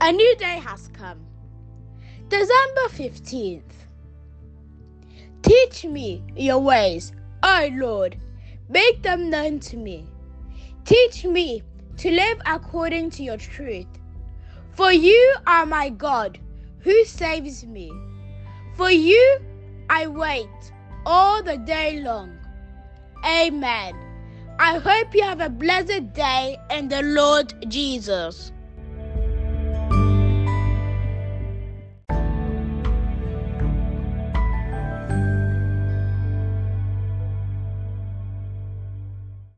A new day has come. December 15th. Teach me your ways, O Lord. Make them known to me. Teach me to live according to your truth. For you are my God who saves me. For you I wait all the day long. Amen. I hope you have a blessed day in the Lord Jesus.